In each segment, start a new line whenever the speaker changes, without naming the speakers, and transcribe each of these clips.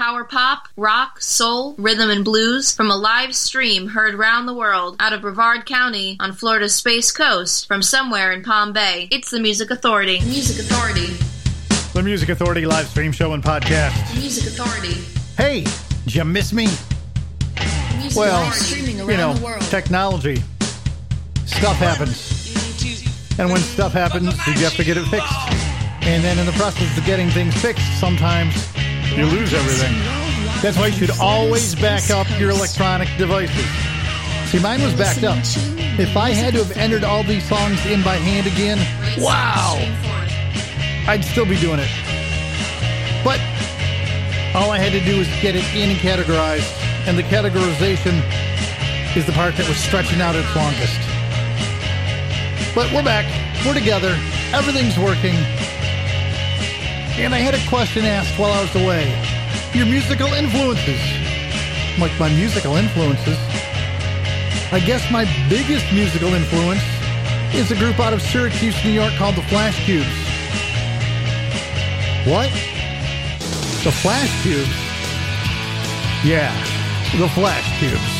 power pop, rock, soul, rhythm, and blues from a live stream heard round the world out of Brevard County on Florida's Space Coast from somewhere in Palm Bay. It's the Music Authority. Music Authority.
The Music Authority live stream show and podcast.
The Music Authority.
Hey, did you miss me?
Music
Well, you know,
the world.
technology. Stuff happens. And when stuff happens, you have to get it fixed. And then in the process of getting things fixed, sometimes you lose everything. That's why you should always back up your electronic devices. See, mine was backed up. If I had to have entered all these songs in by hand again, wow, I'd still be doing it. But all I had to do was get it in and categorized, and the categorization is the part that was stretching out its longest. But we're back. We're together. Everything's working. And I had a question asked while I was away. Your musical influences. Like my musical influences. I guess my biggest musical influence is a group out of Syracuse, New York called the Flash Cubes. What? The Flash Cubes? Yeah, the Flash Cubes.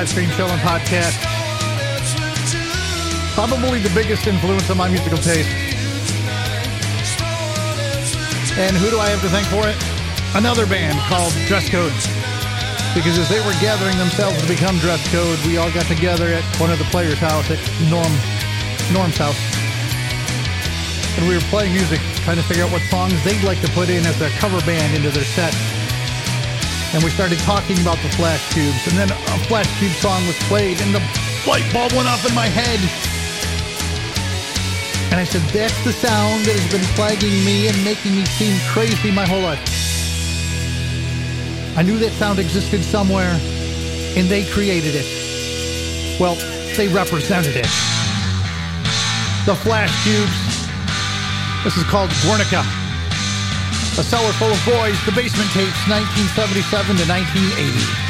Live stream show and podcast. Probably the biggest influence on my musical taste. And who do I have to thank for it? Another band called Dress Code. Because as they were gathering themselves to become Dress Code, we all got together at one of the players' house at Norm Norm's house. And we were playing music, trying to figure out what songs they'd like to put in as a cover band into their set. And we started talking about the Flash Cubes, and then a Flash Cube song was played, and the light bulb went off in my head. And I said, that's the sound that has been plaguing me and making me seem crazy my whole life. I knew that sound existed somewhere, and they created it. Well, they represented it. The Flash Cubes. This is called Guernica. A cellar full of boys, the basement tapes, 1977 to 1980.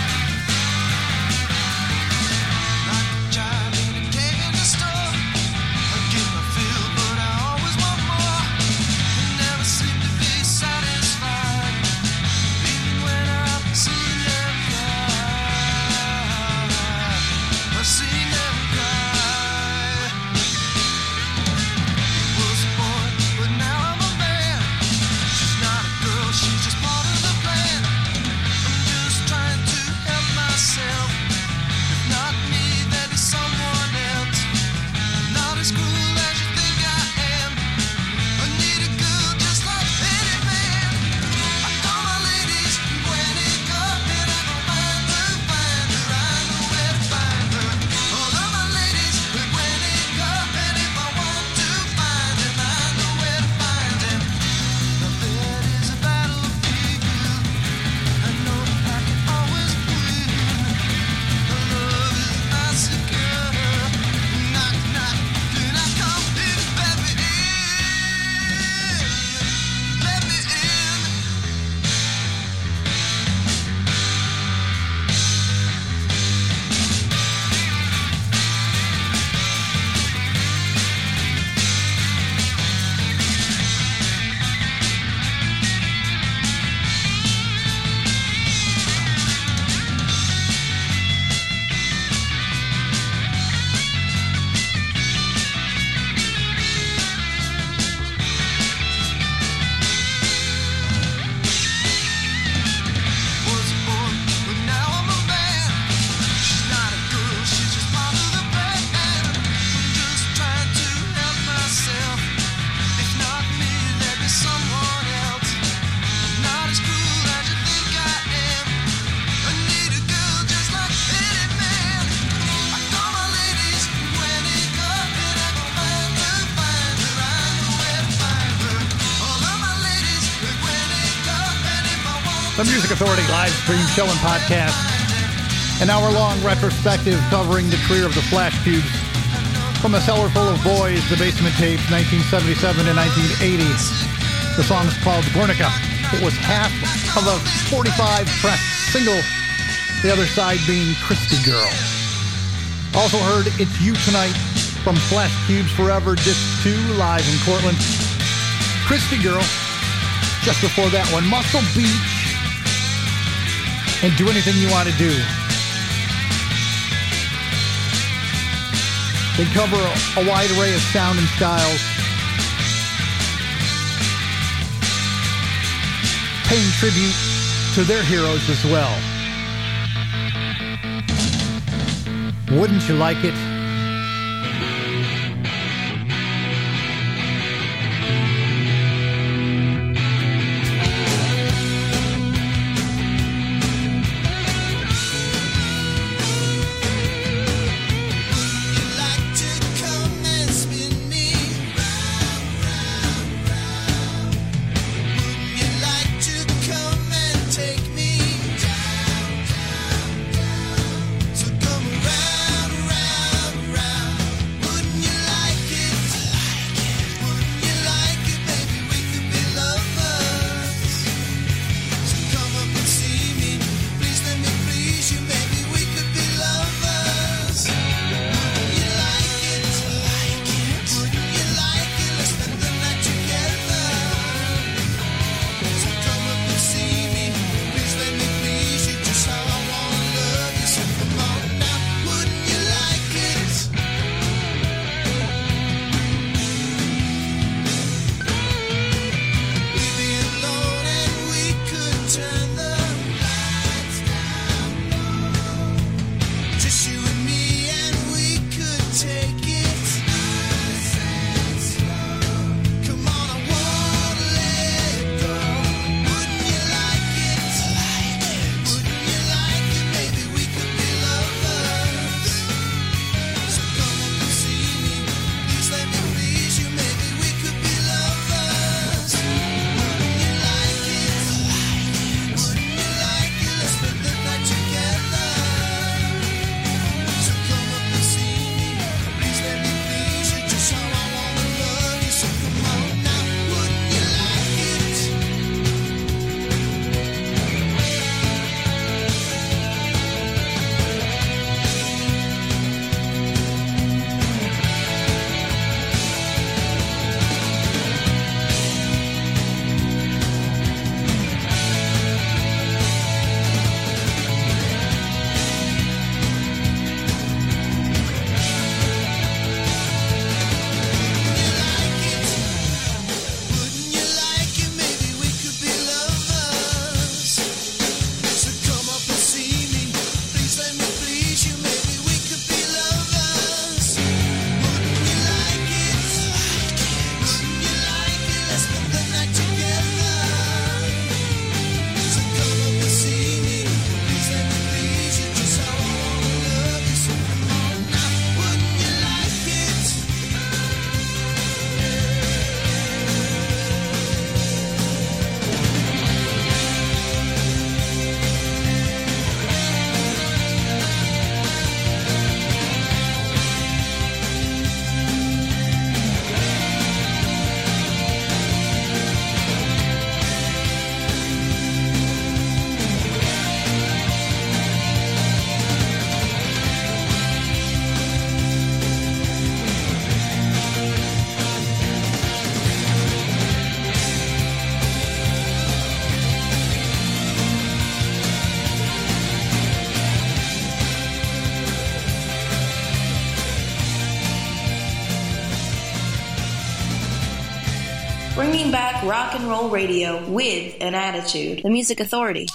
Authority live stream show and podcast. An hour long retrospective covering the career of the Flash Cubes. From a cellar full of boys, the basement tapes, 1977 to 1980. The song is called Guernica. It was half of a 45 press single, the other side being Christy Girl. Also heard It's You Tonight from Flash Cubes Forever Disc 2 live in Cortland. Christy Girl, just before that one, Muscle Beat and do anything you want to do. They cover a wide array of sound and styles. Paying tribute to their heroes as well. Wouldn't you like it?
Bringing back rock and roll radio with an attitude. The Music Authority.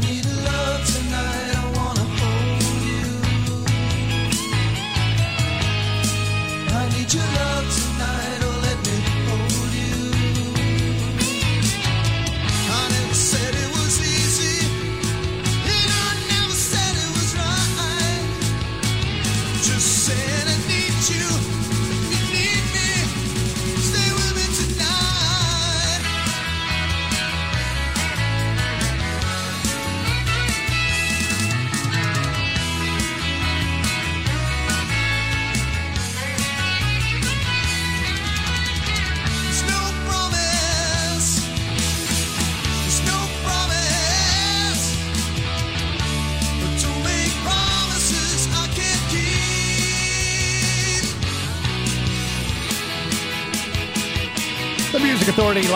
need need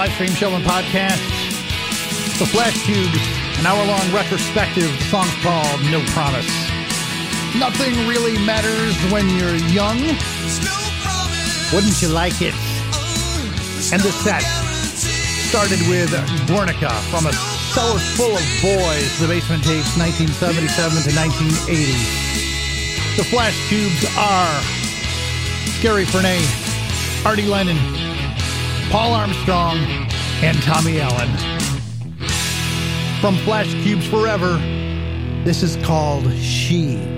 live stream show and podcast, The Flash Cube, an hour long retrospective. song called No Promise. Nothing really matters when you're young. Wouldn't you like it? And the set started with Guernica from a cellar full of boys, the basement tapes 1977 to 1980. The Flash Cubes are Gary Frenay, Arty Lenin, Paul Armstrong, and Tommy Allen. From Flash Cubes Forever, this is called She.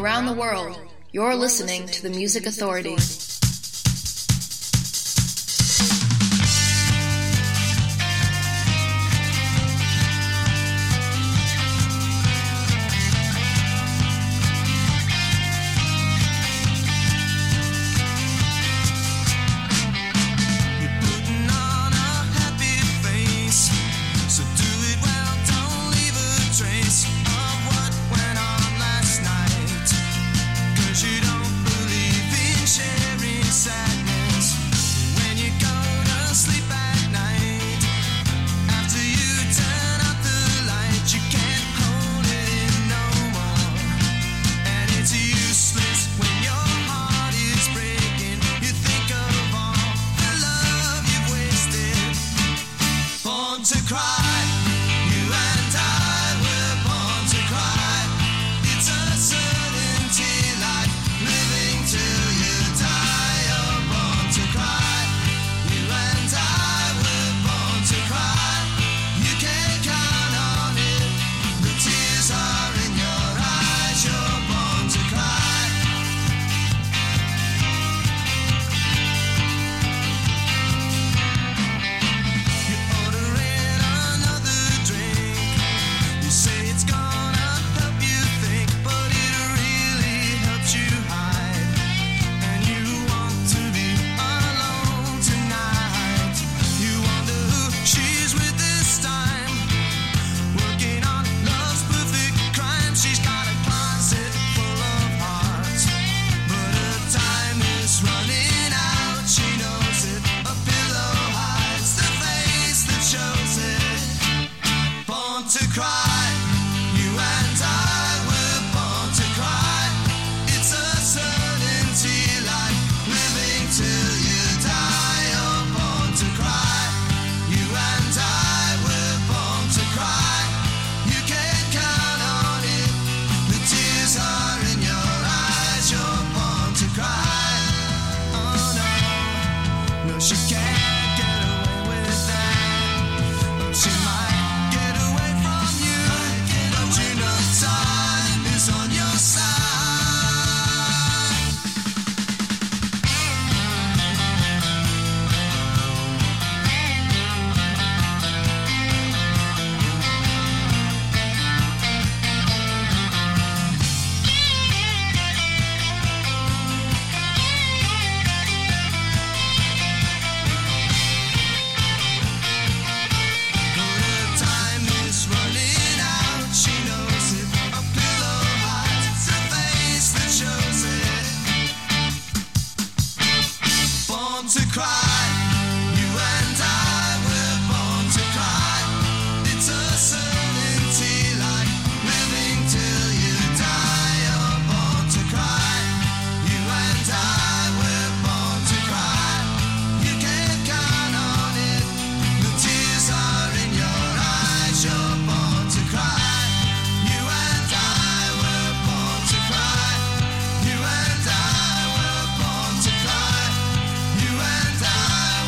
around the world, you're listening to the Music Authority.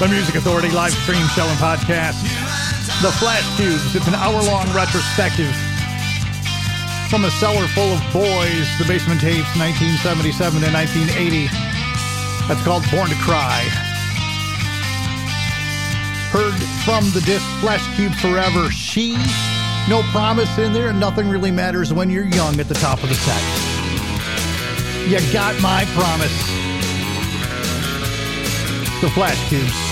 The
Music Authority live stream show and podcast. The Flash Cubes. It's an hour long retrospective from a cellar full of boys, the basement tapes 1977 and 1980. That's called Born to Cry. Heard from the disc Flash Cube Forever. She, no promise in there, and nothing really matters when you're young at the top of the set. You got my promise. The Flashcubes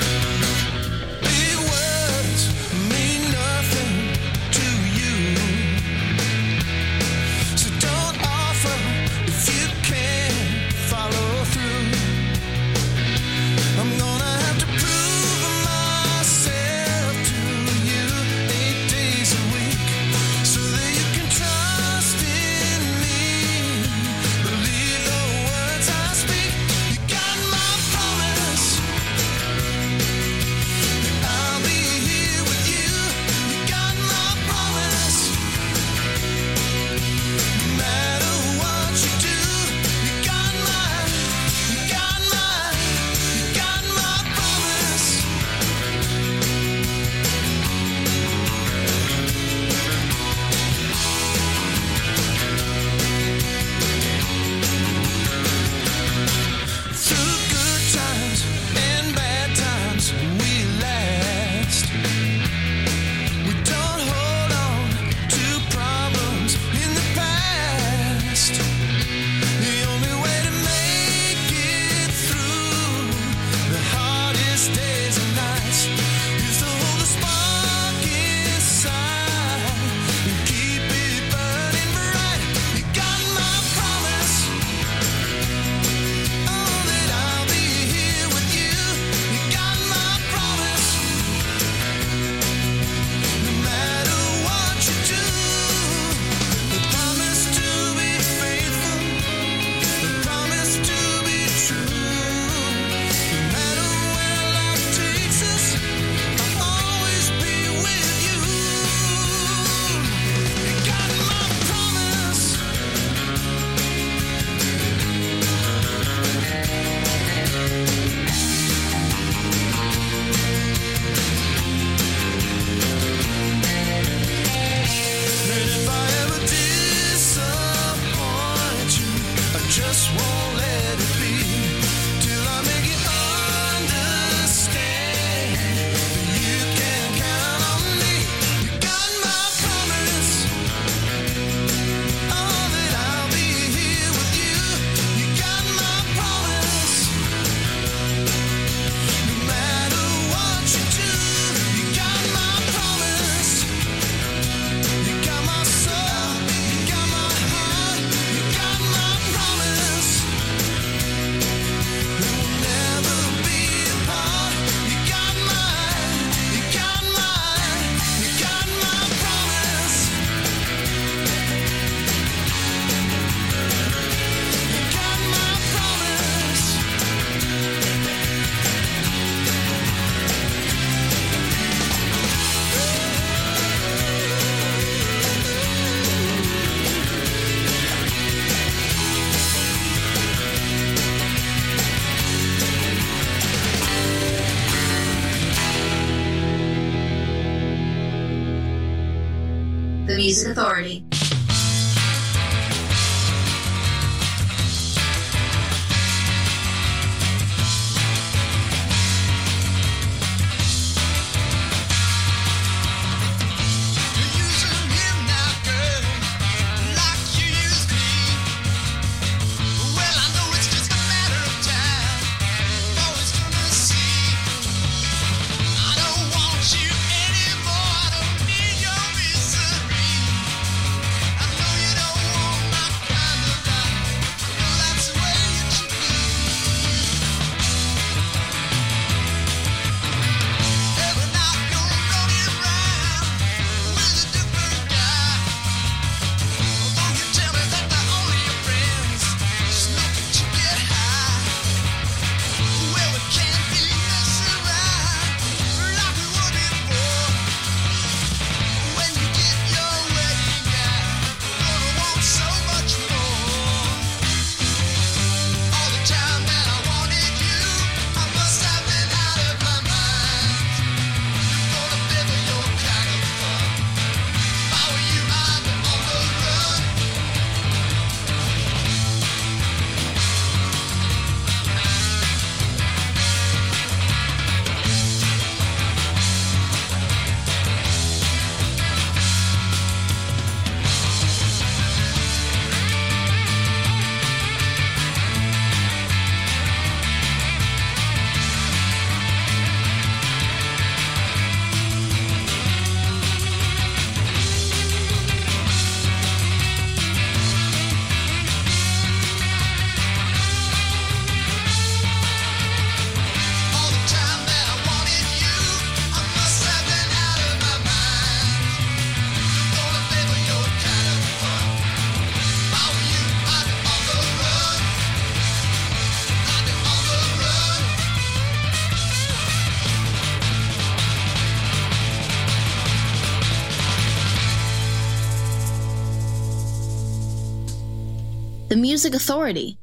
Music Authority.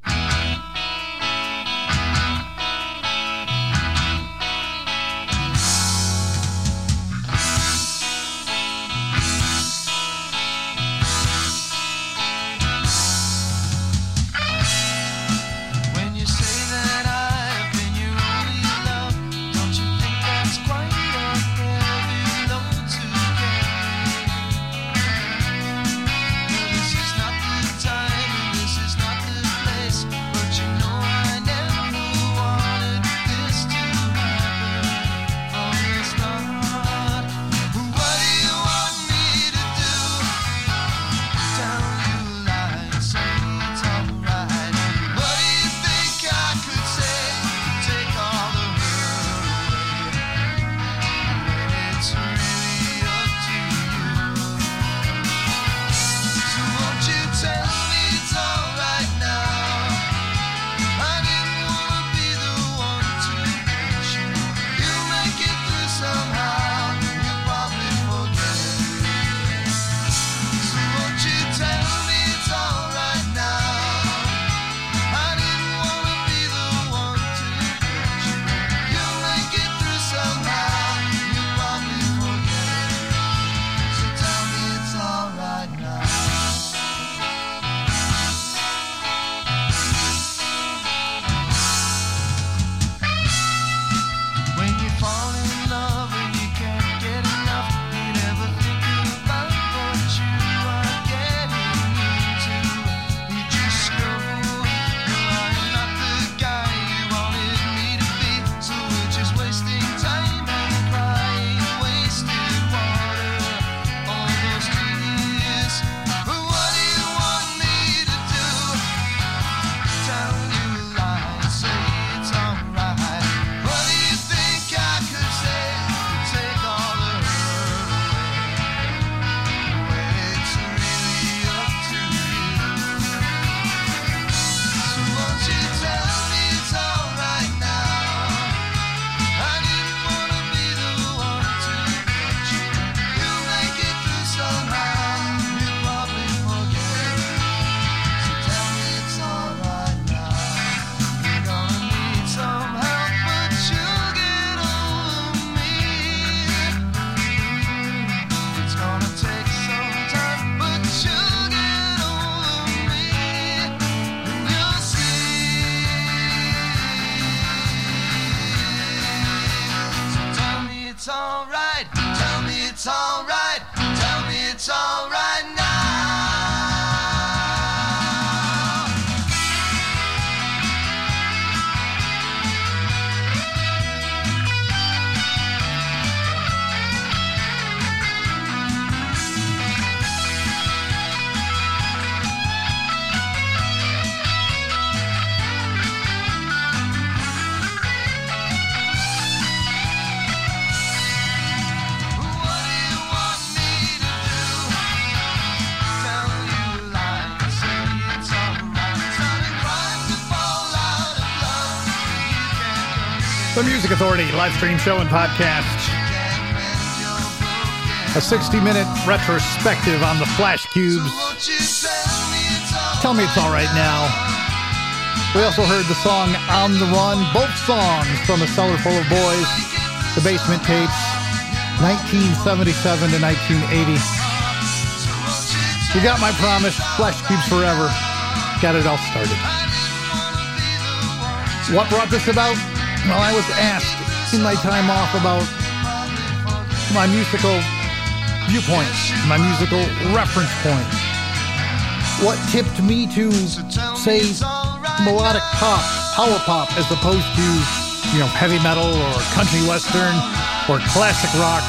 Authority
live stream show and podcast. A 60 minute retrospective on the
Flashcubes. Tell me it's alright?
Tell me it's all right now. We also heard the song On the Run, both songs from A Cellar Full of Boys, the basement tapes, 1977 to 1980. You got my promise, Flashcubes Forever. Got it all started. What brought this about? Well, I was asked in my time off about my musical viewpoints, my musical reference points. What tipped me to say melodic pop, power pop, as opposed to, you know, heavy metal or country western or classic rock?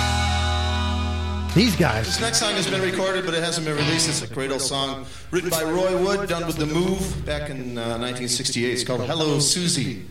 These guys.
This next song has been recorded, but it hasn't been released. It's a old song written by Roy Wood, done with The Move back in uh, 1968. It's called Hello, Susie.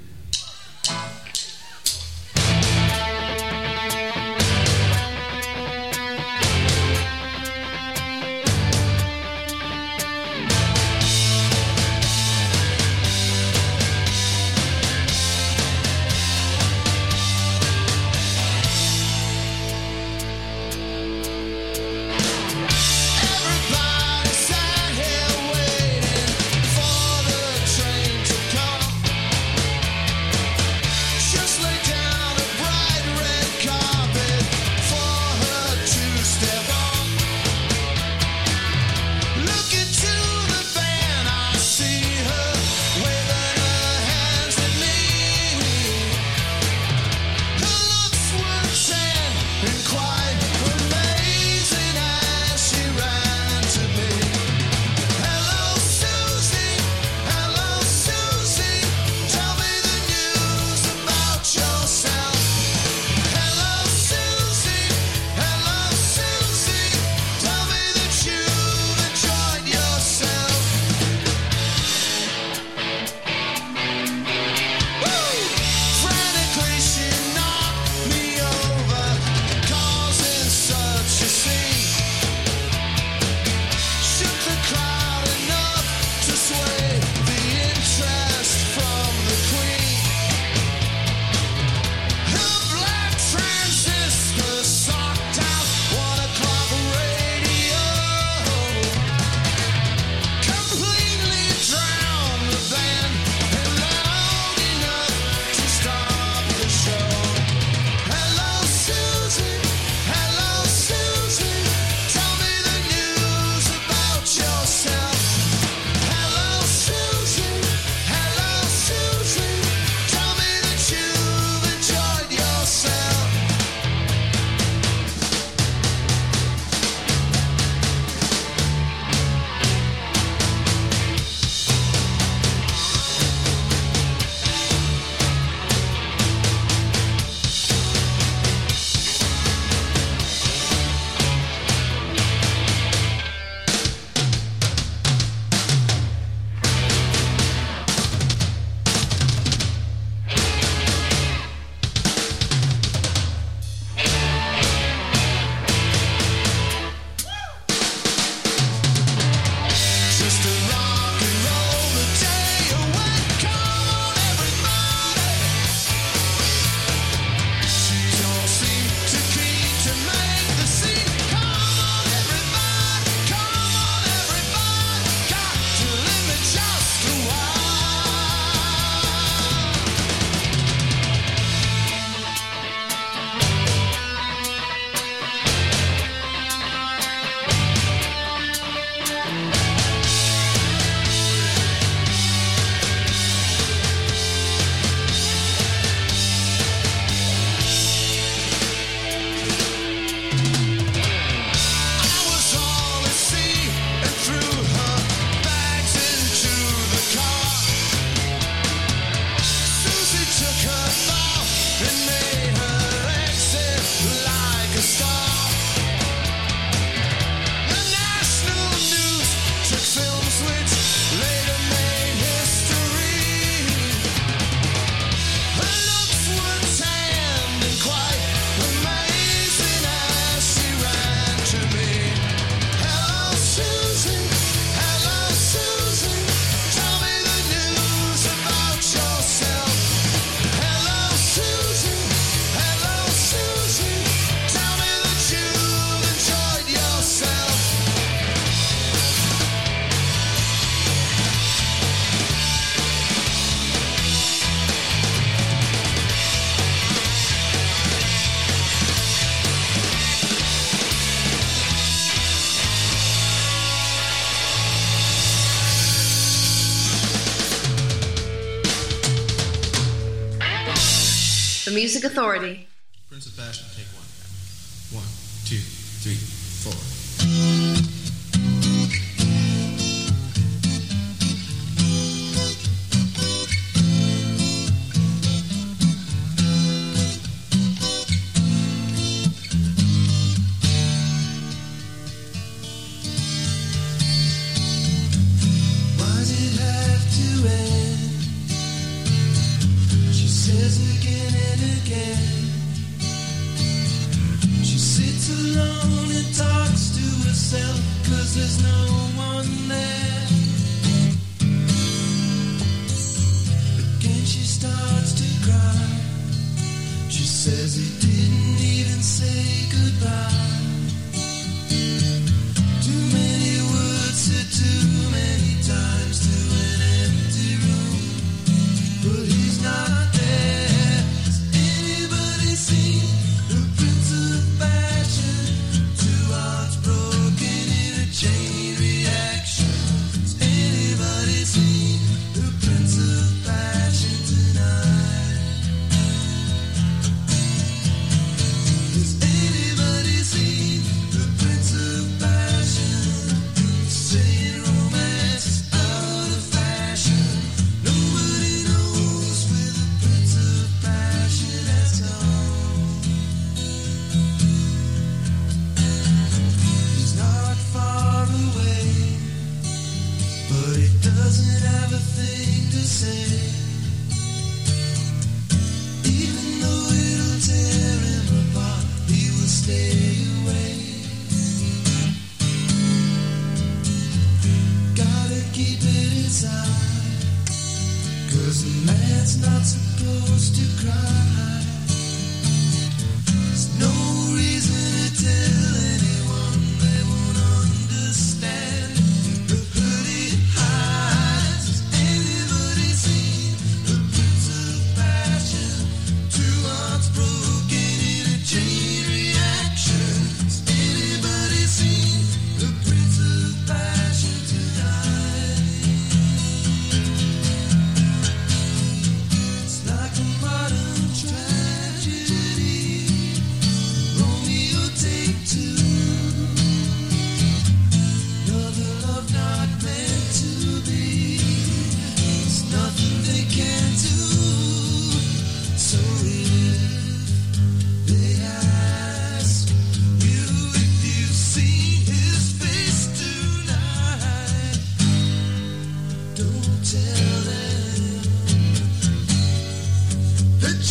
Authority.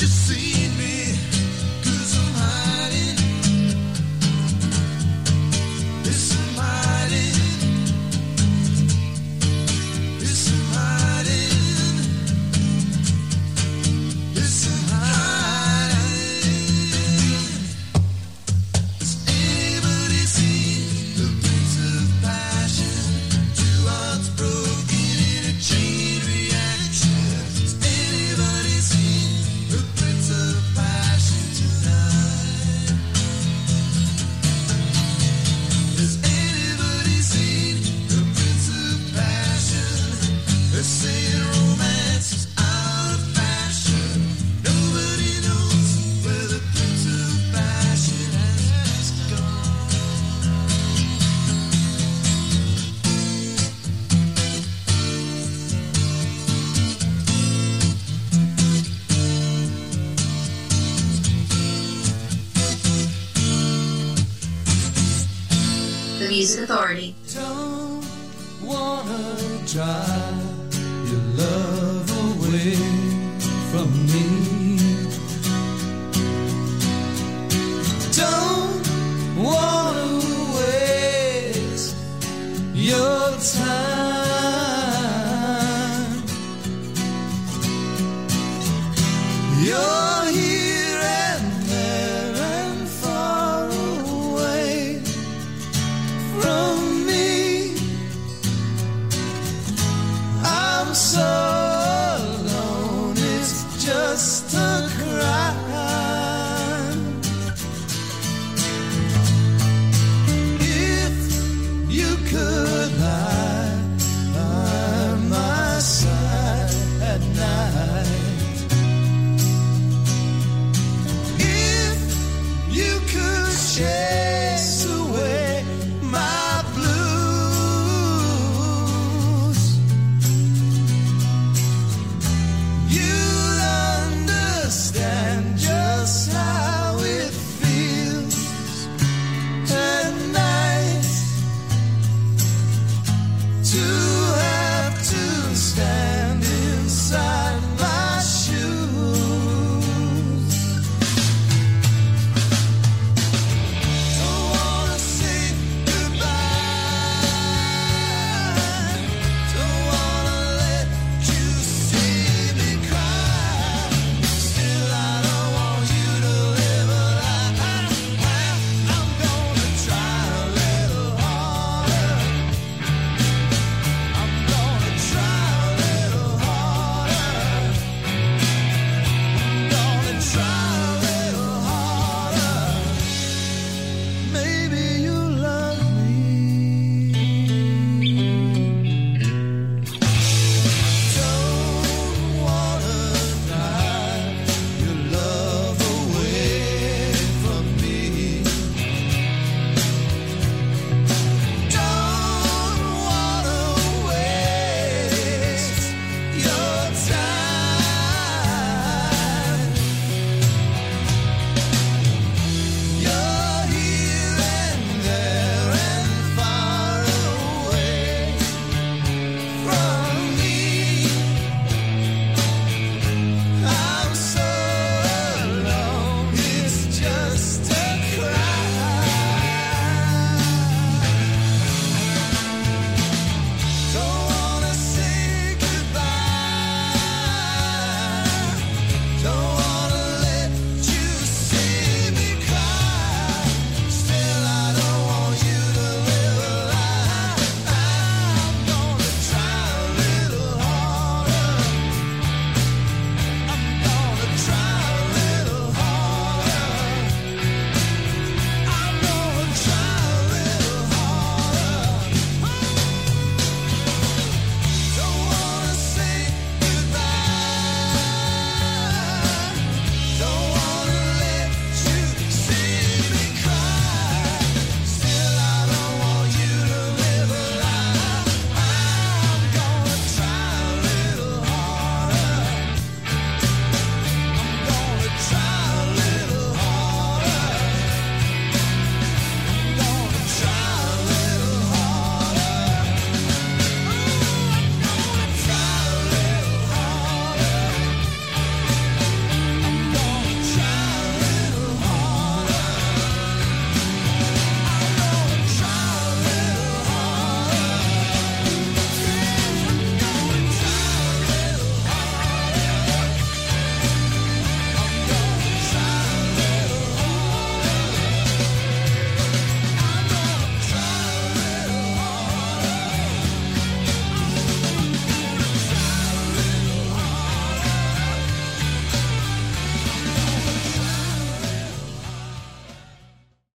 You seen